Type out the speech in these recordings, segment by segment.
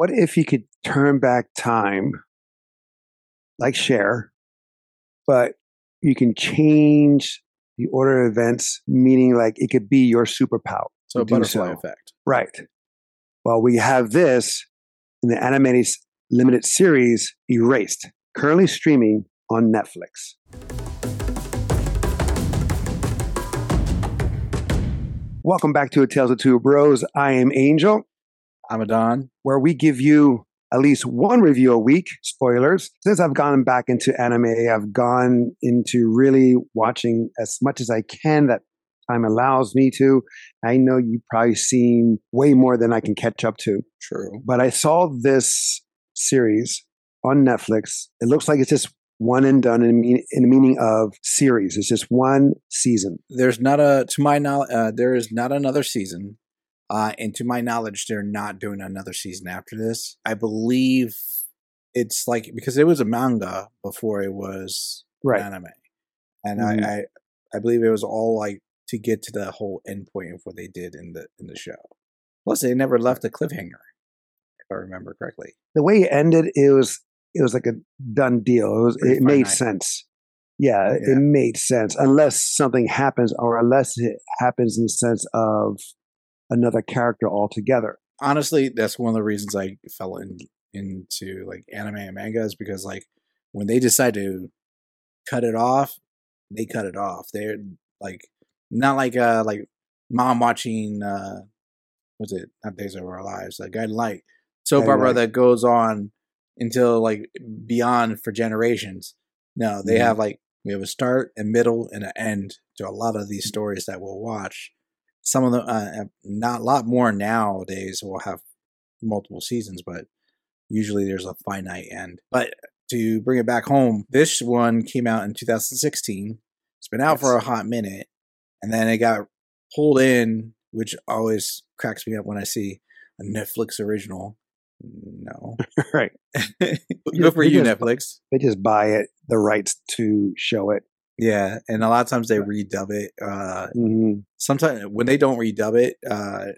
What if you could turn back time, like Cher, but you can change the order of events, meaning like it could be your superpower. So butterfly so. effect. Right. Well, we have this in the animated limited series Erased, currently streaming on Netflix. Welcome back to A Tales of Two Bros. I am Angel, I'm Adon. where we give you at least one review a week. Spoilers. Since I've gone back into anime, I've gone into really watching as much as I can that time allows me to. I know you've probably seen way more than I can catch up to. True. But I saw this series on Netflix. It looks like it's just one and done in, mean, in the meaning of series. It's just one season. There's not a to my knowledge. Uh, there is not another season. Uh, and to my knowledge, they're not doing another season after this. I believe it's like because it was a manga before it was Right. anime, and Mhm. I, I I believe it was all like to get to the whole end point of what they did in the in the show. Plus, they never left a cliffhanger, if I remember correctly. The way it ended, it was it was like a done deal. It was it made sense. Yeah, Yeah. it made sense unless something happens, or unless it happens in the sense of another character altogether. honestly, that's one of the reasons I fell in, into like anime and manga is because like when they decide to cut it off, they cut it off. They're like not like uh like mom watching uh what's it not Days of Our Lives, like Guiding Light soap opera that goes on until like beyond for generations. No, they Mhm. have like we have a start, a middle, and an end to a lot of these stories that we'll watch. Some of the uh, not a lot more nowadays, will have multiple seasons, but usually there's a finite end. But to bring it back home, this one came out in 2016. It's been out for a hot minute, and then it got pulled in, which always cracks me up when I see a Netflix original. No, right. good for you, just- Netflix. They just buy it, the rights to show it. Yeah, and a lot of times they redub it. Uh, Mhm. sometimes when they don't redub it, uh,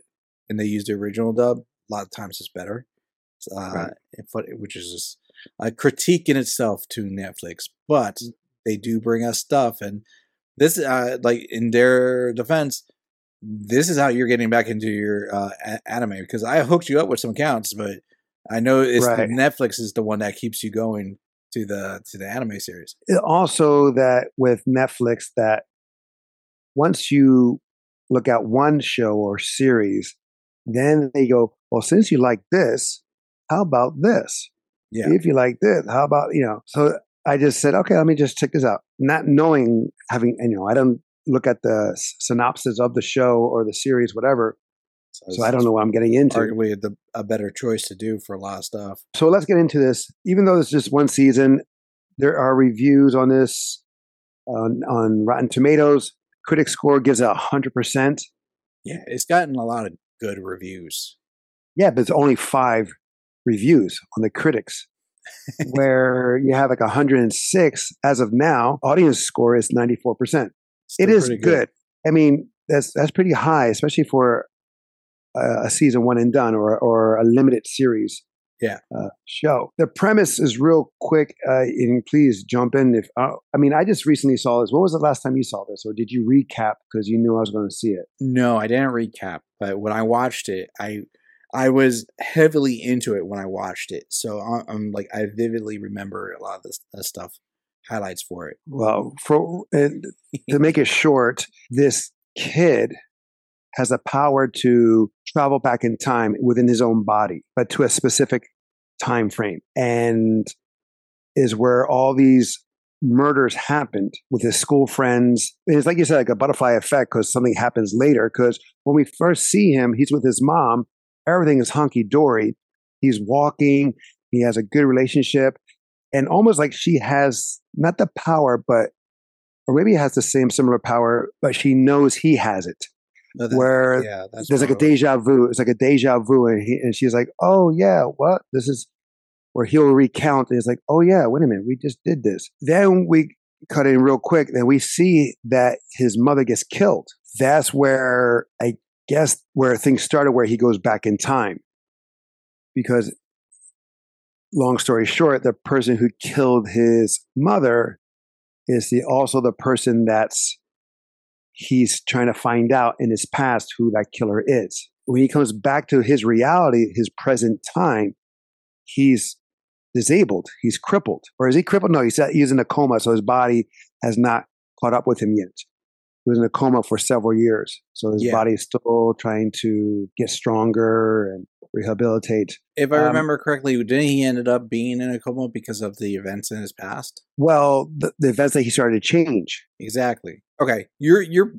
and they use the original dub, a lot of times it's better. Uh, Right. which is just a critique in itself to Netflix, but Mm. they do bring us stuff, and this, uh, like in their defense, this is how you're getting back into your uh, anime because I hooked you up with some accounts, but I know it's Right. Netflix is the one that keeps you going to the to the anime series. It also that with Netflix that once you look at one show or series, then they go, well, since you like this, how about this? Yeah, If you like this, how about, you know, so I just said, okay, let me just check this out. Not knowing, having, you know, I don't look at the synopsis of the show or the series, whatever. So I don't know what I'm getting into. arguably the, a better choice to do for a lot of stuff. So let's get into this. Even though it's just one season, there are reviews on this on, on Rotten Tomatoes. Critic score gives it hundred percent. Yeah, it's gotten a lot of good reviews. Yeah, but it's only five reviews on the critics, where you have like 106 as of now. Audience score is 94 percent. It is pretty good. I mean, that's that's pretty high, especially for a, a season one and done or or a limited series. Yeah. Uh, show. The premise is real quick, uh, and please jump in if. Uh, I mean, I just recently saw this. When was the last time you saw this, or did you recap because you knew I was going to see it? No, I didn't recap, but when I watched it, I I was heavily into it when I watched it. So I- I'm like I vividly remember a lot of this, this stuff, highlights for it. Well, for and to make it short, this kid has a power to travel back in time within his own body, but to a specific time frame, and is where all these murders happened with his school friends. And it's like you said, like a butterfly effect because something happens later. Because when we first see him, he's with his mom. Everything is hunky dory. He's walking. He has a good relationship, and almost like she has not the power, but or maybe has the same similar power, but she knows he has it. No, that- Where yeah, There's like a deja vu. It's like a deja vu, and he and she's like, "Oh yeah, what? This is." Where he'll recount, and it's like, "Oh yeah, wait a minute, we just did this." Then we cut in real quick, then we see that his mother gets killed. That's where I guess where things started, where he goes back in time, because long story short, the person who killed his mother is the also the person that's he's trying to find out in his past who that killer is. When he comes back to his reality, his present time, he's disabled. He's crippled. Or is he crippled? No, he's, he's in a coma, so his body has not caught up with him yet. He was in a coma for several years. So his Yeah. body is still trying to get stronger and rehabilitate. If I Um, remember correctly, didn't he ended up being in a coma because of the events in his past? Well, the, the events that he started to change. Exactly. Okay, you're you're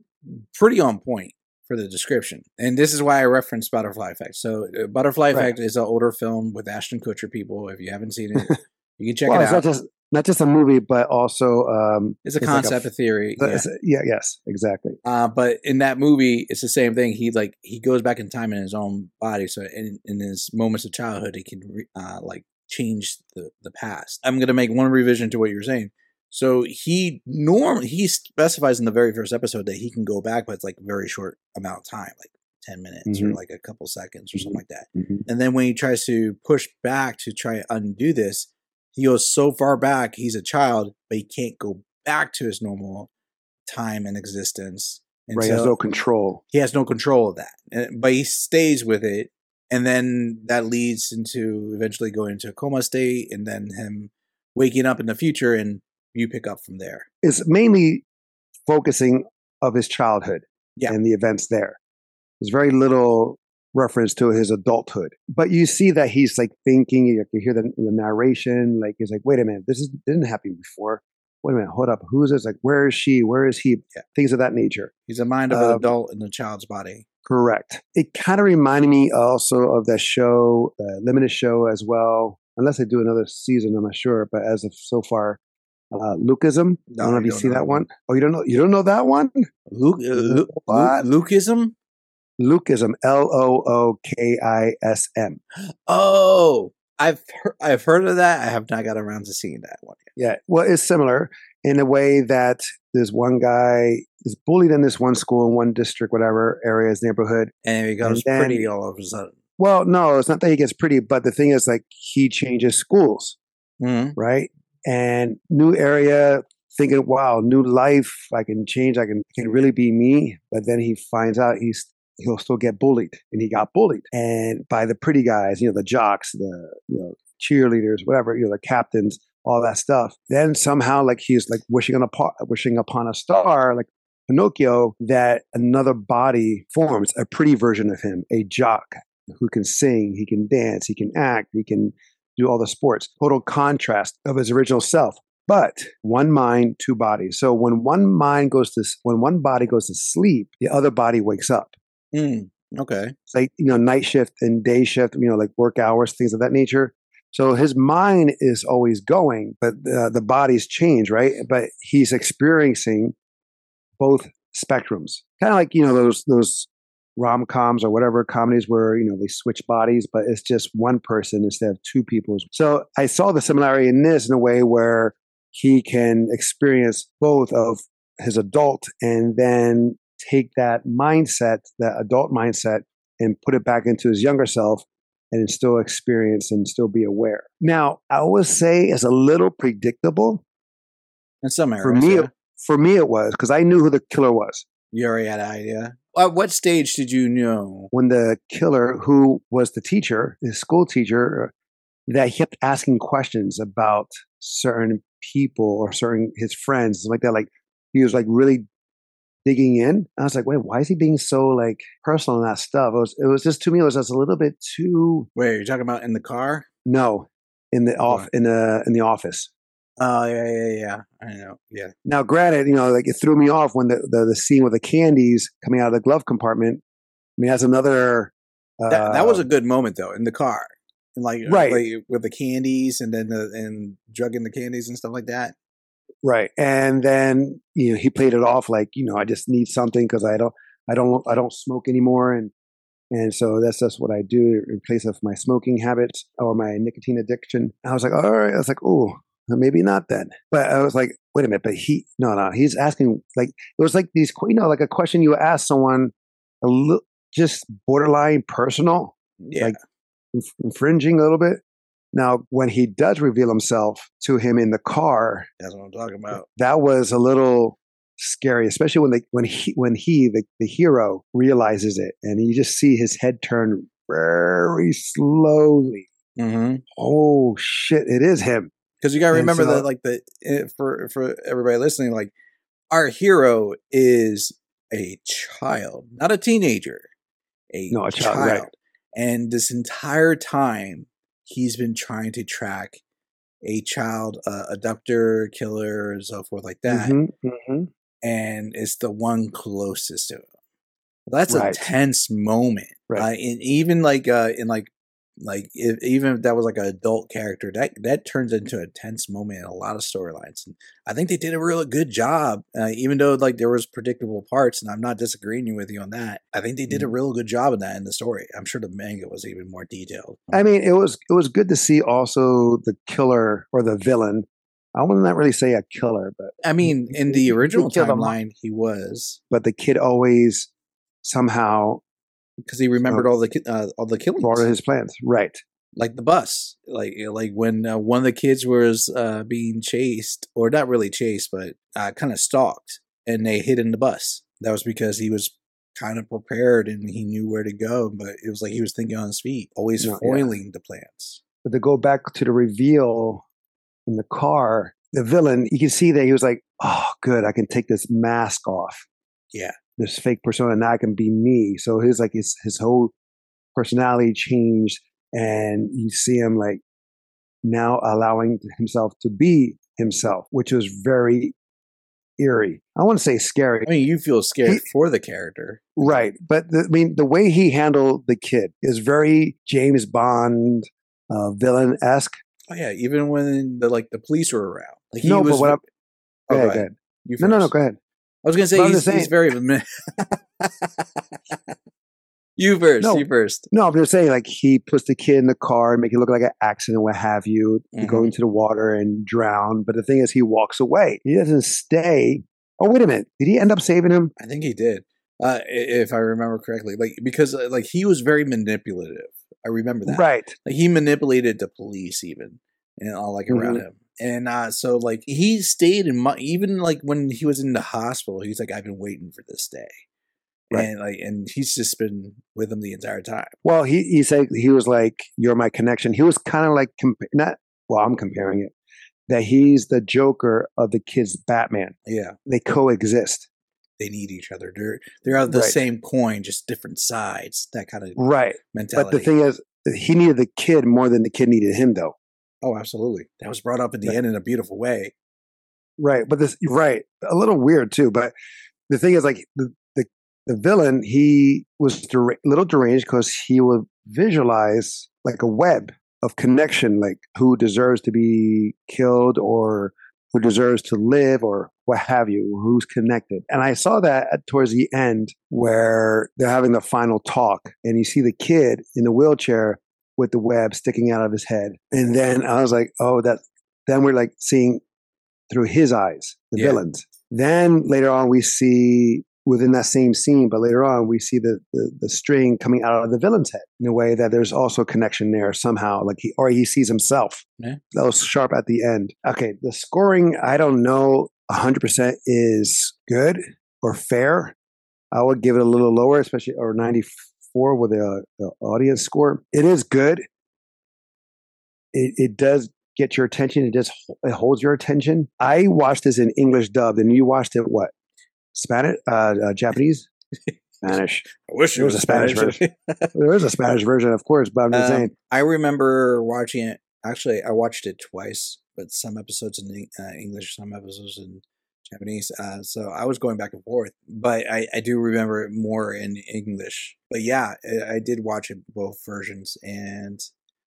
pretty on point for the description, and this is why I referenced Butterfly Effect. So, uh, Butterfly Right. Effect is an older film with Ashton Kutcher. People, if you haven't seen it, you can check well, it it's out. not just not just a movie, but also um, it's a like concept, a, theory. uh, yeah. a- yeah, yes, exactly. Uh, but in that movie, it's the same thing. He like he goes back in time in his own body. So in, in his moments of childhood, he can re- uh, like change the the past. I'm gonna make one revision to what you're saying. So he norm he specifies in the very first episode that he can go back, but it's like a very short amount of time, like ten minutes or Mhm. like a couple seconds or something like that. Mhm. And then when he tries to push back to try undo this, he goes so far back, he's a child, but he can't go back to his normal time and existence. And Right, he has no control. he has no control of that. But he stays with it. And then that leads into eventually going into a coma state and then him waking up in the future and you pick up from there. It's mainly focusing of his childhood Yeah. and the events there. There's very little reference to his adulthood, but you see that he's like thinking. You can hear the, the narration. Like he's like, "Wait a minute, this is, didn't happen before. Wait a minute, hold up. Who's this? Like, where is she? Where is he? Yeah. Things of that nature." He's a mind of an Um, adult in a child's body. Correct. It kind of reminded me also of that show, the limited show as well. Unless they do another season, I'm not sure. But as of so far, uh, Lookism. I don't know if you see that one. Oh, you don't know? You don't know that one? Luke, uh, Lu- What? Lu- Lookism? Lookism. L O O K I S M. Oh, I've heard, I've heard of that. I have not got around to seeing that one yet. Yeah. Well, it's similar in a way that there's one guy is bullied in this one school in one district, whatever area, his neighborhood. And he becomes then- pretty all of a sudden. Well, no, it's not that he gets pretty, but the thing is, like, he changes schools. hmm right? And new area, thinking, wow, new life, I can change, I can can really be me. But then he finds out he's he'll still get bullied, and he got bullied, and by the pretty guys, you know, the jocks, the you know cheerleaders, whatever, you know, the captains, all that stuff. Then somehow, like he's like wishing on a wishing upon a star, like. Pinocchio, that another body forms a pretty version of him, a jock who can sing, he can dance, he can act, he can do all the sports. Total contrast of his original self. But one mind, two bodies. So when one mind goes to when one body goes to sleep, the other body wakes up. Mm, okay. It's like you know night shift and day shift. You know like work hours, things of that nature. So his mind is always going, but uh, the bodies change, right? But he's experiencing both spectrums, kind of like you know those those rom coms or whatever comedies where you know they switch bodies, but it's just one person instead of two people. So I saw the similarity in this in a way where he can experience both of his adult and then take that mindset, that adult mindset, and put it back into his younger self and still experience and still be aware. Now, I would say it's a little predictable. In some areas. For me, yeah. for me it was because I knew who the killer was. you already had an idea. At what stage did you know? When the killer, who was the teacher, his school teacher, uh, that kept asking questions about certain people or certain his friends, like that. Like he was like really digging in. I was like, wait, why is he being so like personal in that stuff? It was, it was just to me, it was just a little bit too Wait, you're talking about in the car? no in the off in the in the office. Oh yeah, yeah, yeah. I know. Yeah. Now, granted, you know, like it threw me off when the, the, the scene with the candies coming out of the glove compartment. I mean, that's another. Uh, That, that was a good moment though in the car, and like Right. like, with the candies and then the and drugging the candies and stuff like that. Right, and then you know he played it off like you know I just need something because I don't I don't I don't smoke anymore and and so that's just what I do in place of my smoking habits or my nicotine addiction. I was like, all right, I was like, oh, maybe not then. But I was like, wait a minute, but he no no he's asking like it was like these you know like a question you ask someone a little just borderline personal Yeah. Like, inf- infringing a little bit. Now, when he does reveal himself to him in the car, That's what I'm talking about. that was a little scary, especially when they when he when he the, the hero realizes it and you just see his head turn very slowly. Mm-hmm. Oh shit, it is him. Because you gotta remember so- that, like the eh, for for everybody listening, like our hero is a child, not a teenager, a, No, a child, right. And this entire time, he's been trying to track a child uh, abductor, killer, and so forth like that, Mhm, mhm. and it's the one closest to him. That's a tense moment, Right. uh, and even like uh, in like like if, even if that was like an adult character, that that turns into a tense moment in a lot of storylines. And I think they did a really good job, uh, even though like there was predictable parts, and I'm not disagreeing with you on that. I think they did a real good job in that in the story. I'm sure the manga was even more detailed. I mean, it was it was good to see also the killer or the villain. I would not really say a killer, but I mean, in the original timeline, he was but the kid always somehow because he remembered all the uh, all the killings. of his plans. Right. like the bus like like when uh, one of the kids was uh being chased or not really chased but uh kind of stalked and they hid in the bus that was because he was kind of prepared and he knew where to go but it was like he was thinking on his feet always No, yeah. foiling the plans But to go back to the reveal in the car, the villain, you can see that he was like, "Oh, good, I can take this mask off." Yeah. This fake persona now I can be me. So his like his his whole personality changed, and you see him like now allowing himself to be himself, which was very eerie. I want to say scary. i mean you feel scared He- for the character Right. But the, I mean, the way he handled the kid is very James Bond uh, villain esque. oh yeah even when the like the police were around like he No, was but what I'm, oh, go ahead, go ahead. No, no, no, go ahead. I was gonna say he's, he's very you first No. you first No, I'm just saying, like, he puts the kid in the car and make it look like an accident, what have you, to go into the water and drown. But the thing is, he walks away. He doesn't stay. Oh, wait a minute. Did he end up saving him? I think he did, uh, if I remember correctly. Like because uh, like he was very manipulative. I remember that. Right. Like he manipulated the police even and all like around Mm-hmm. him. And uh, so like he stayed in my even like when he was in the hospital, he's like, I've been waiting for this day. Right. And like and he's just been with him the entire time. Well, he, he said he was like, You're my connection. He was kind of like, compa- not, well, I'm comparing it, that he's the Joker of the kid's Batman. Yeah. They coexist. They need each other. They're they're of the Right. same coin, just different sides. That kind of Right. mentality. But the thing is, he needed the kid more than the kid needed him, though. Oh, absolutely. That was brought up at the Right. end in a beautiful way. Right. But this, right. A little weird, too. But the thing is, like, the, the, the villain, he was a little deranged because he would visualize like a web of connection, like who deserves to be killed or who deserves to live or what have you, who's connected. And I saw that at, towards the end where they're having the final talk and you see the kid in the wheelchair with the web sticking out of his head. And then I was like, oh, that, then we're like seeing through his eyes, the Yeah. villains. Then later on, we see within that same scene, but later on, we see the, the, the string coming out of the villain's head in a way that there's also a connection there somehow, like he, or he sees himself. Yeah. That was sharp at the end. Okay. The scoring, I don't know 100% is good or fair. I would give it a little lower, especially or 94 with the, the audience score. It is good. It, it does get your attention. It just it holds your attention. I watched this in English dubbed, and you watched it what? Spanish, uh, uh, Japanese, Spanish. I wish There was a Spanish version There is a Spanish version, of course, but I'm just Um, saying. I remember watching it. Actually, I watched it twice, but some episodes in uh, English, some episodes in Japanese. Uh, so I was going back and forth, but I, I do remember it more in English. But yeah, I, I did watch it both versions, and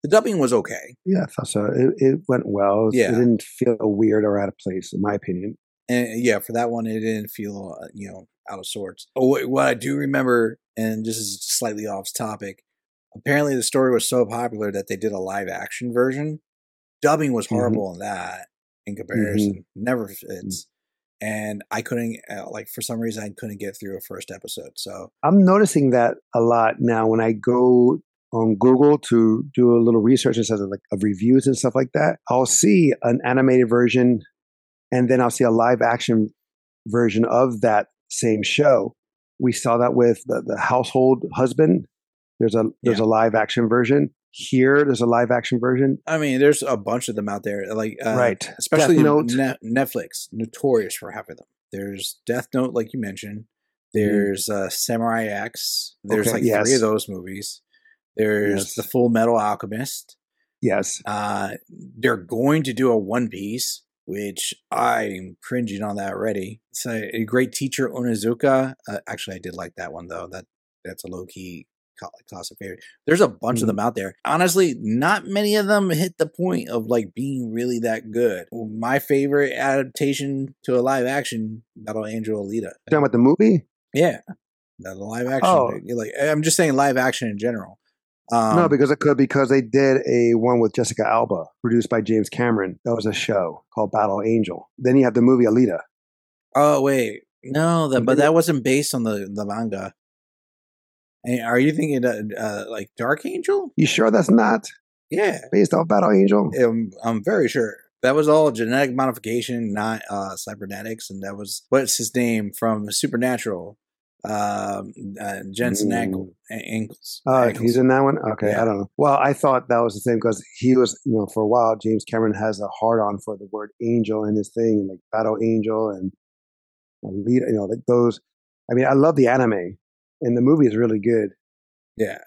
the dubbing was okay. Yeah, I thought so. It, it went well. Yeah. It didn't feel weird or out of place, in my opinion. And yeah, for that one, it didn't feel uh, you know out of sorts. Oh, what, I do remember, and this is slightly off topic. Apparently, the story was so popular that they did a live action version. Dubbing was Mhm. horrible in that in comparison. Never fits. And I couldn't uh, like for some reason I couldn't get through a first episode. So I'm noticing that a lot now when I go on Google to do a little research instead of like of reviews and stuff like that, I'll see an animated version and then I'll see a live action version of that same show. We saw that with the, the household husband. There's a there's Yeah. a live action version. Here there's a live action version. I mean, there's a bunch of them out there, like uh, right. especially. Ne- Netflix, notorious for having them. There's Death Note, like you mentioned. There's uh, Samurai X. There's. Okay, like three of those movies. There's Yes. the Full Metal Alchemist. Yes. Uh, they're going to do a One Piece, which I'm cringing on that already. It's a, a great teacher, Onizuka. Uh, actually, I did like that one though. That that's a low key classic favorite. There's a bunch of Mhm. them out there. Honestly, not many of them hit the point of like being really that good. My favorite adaptation to a live action Battle Angel Alita. Talking about the movie? Yeah, the live action. Oh. Like I'm just saying, live action in general. Um, no, because it could because they did a one with Jessica Alba, produced by James Cameron. That was a show called Battle Angel. Then you have the movie Alita. Oh wait, no, that, but that wasn't based on the the manga. And are you thinking uh, uh, like Dark Angel? You sure that's not Yeah, based off Battle Angel? I'm, I'm very sure that was all genetic modification, not uh, cybernetics, and that was what's his name from Supernatural, um, uh, Jensen Mm. Ackle, A- Ackles. Uh, Ackles. he's in that one. Okay, Yeah. I don't know. Well, I thought that was the same because he was, you know, for a while James Cameron has a hard on for the word angel in his thing, like Battle Angel and Alita. You know, like those. I mean, I love the anime, and the movie is really good. yeah,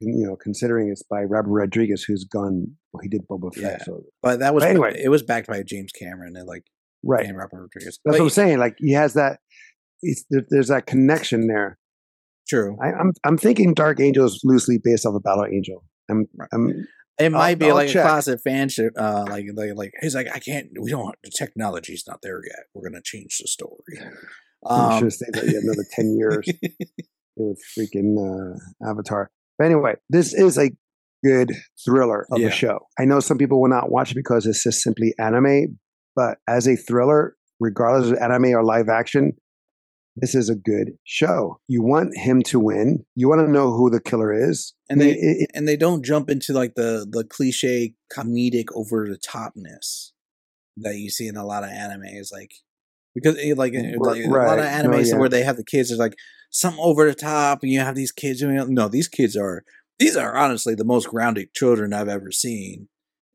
You know, considering it's by Robert Rodriguez, who's gone. Well, he did Boba Fett. Yeah. So but that was But anyway. It was backed by James Cameron and like right. and Robert Rodriguez. That's But what I'm saying. Like he has that. There's that connection there. True. I, I'm I'm thinking Dark Angel is loosely based off of Battle Angel. I'm Right. I'm It might be I'll like check. a classic fanship. Uh, like, like, like he's like, I can't. We don't. The technology's not there yet. We're gonna change the story. I should Um, have stayed there yet another ten years with freaking uh, Avatar. But anyway, this is a good thriller of Yeah. a show. I know some people will not watch it because it's just simply anime, but as a thriller, regardless of anime or live action, this is a good show. You want him to win. You want to know who the killer is. and they it- it- and they don't jump into like the the cliche comedic over the topness that you see in a lot of animes, like because eh, like, eh, like a lot of right. No, animes yeah. where they have the kids is like something over the top, and you have these kids doing no. These kids are these are honestly the most grounded children I've ever seen.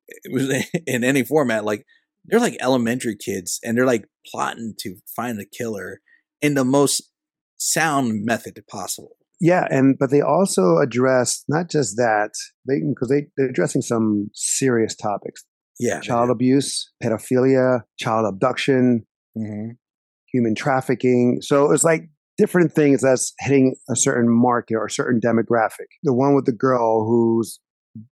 It was in any format. Like they're like elementary kids, and they're like plotting to find the killer in the most sound method possible. Yeah, and but they also address not just that, they because they they're addressing some serious topics: Yeah, child abuse, pedophilia, child abduction, hmm human trafficking. So it's like different things that's hitting a certain market or a certain demographic. The one with the girl who's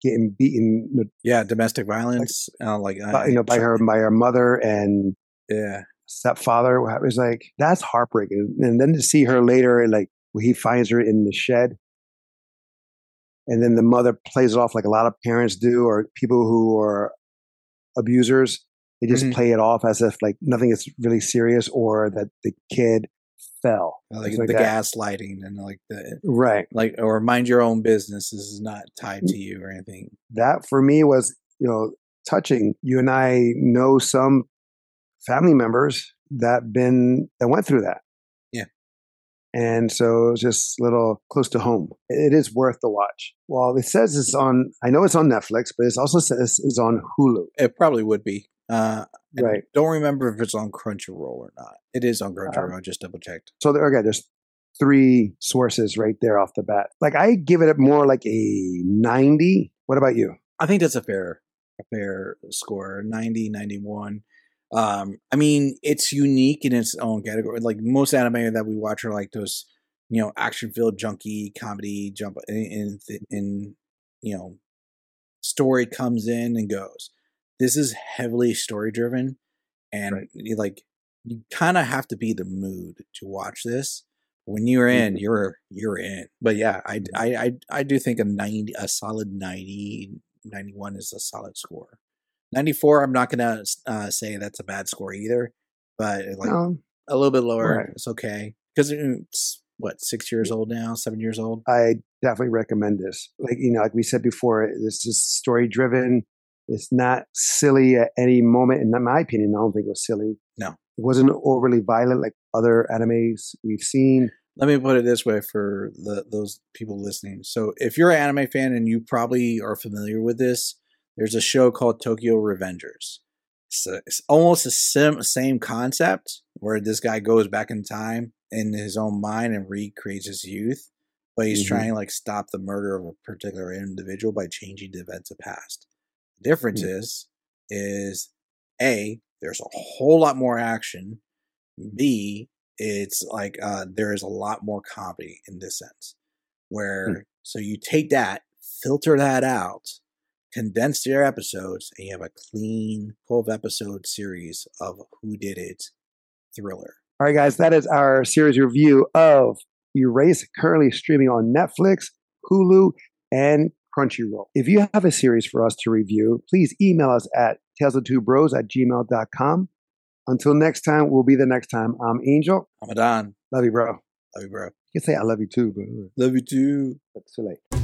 getting beaten, Yeah, domestic violence, uh, like uh, by, you know, by her by her mother and Yeah, stepfather. It was like that's heartbreaking. And then to see her later, like he finds her in the shed, and then the mother plays it off like a lot of parents do, or people who are abusers. They just Mhm. play it off as if like nothing is really serious, or that the kid fell. like, like the that. gaslighting and like the Right. like or mind your own business. This is not tied to you or anything. That for me was you know touching. You and I know some family members that been that went through that. Yeah. And so it was just a little close to home. It is worth the watch. Well, it says it's on, I know it's on Netflix, but it also says it's on Hulu. It probably would be. Uh, Right. Uh, Don't remember if it's on Crunchyroll or not. It is on Crunchyroll. I just double checked. So there, again, there's three sources right there off the bat. Like I give it more like a 90. What about you? I think that's a fair a fair score 90 91 um i mean it's unique in its own category like most anime that we watch are like those you know action filled junky comedy jump in, in in you know story comes in and goes this is heavily story driven and Right. you like you kind of have to be the mood to watch this when you're in Mhm. you're you're in but yeah I, I i i do think a 90 a solid 90 91 is a solid score 94 i'm not gonna uh, say that's a bad score either but like No, a little bit lower Right. it's okay because it's what six years old now seven years old I definitely recommend this. Like you know, like we said before, this is story driven. It's not silly at any moment. In my opinion, I don't think it was silly. No. It wasn't overly violent like other animes we've seen. Let me put it this way for the those people listening. So, if you're an anime fan and you probably are familiar with this, there's a show called Tokyo Revengers. It's, a, it's almost the sim, same concept where this guy goes back in time in his own mind and recreates his youth, but he's Mhm. trying to like stop the murder of a particular individual by changing the events of past. Difference Hmm. is, is a there's a whole lot more action. B it's like uh, there is a lot more comedy in this sense, where so you take that, filter that out, condense your episodes, and you have a clean twelve episode series of Who Did It thriller. All right, guys, that is our series review of Erase, currently streaming on Netflix, Hulu, and Crunchyroll. If you have a series for us to review, please email us at tales of two bros at gmail.com. Until next time, we'll be the next time. I'm Angel. I'm Adon. Love you, bro. Love you, bro. You can say I love you too, bro. Love you too. it's too late.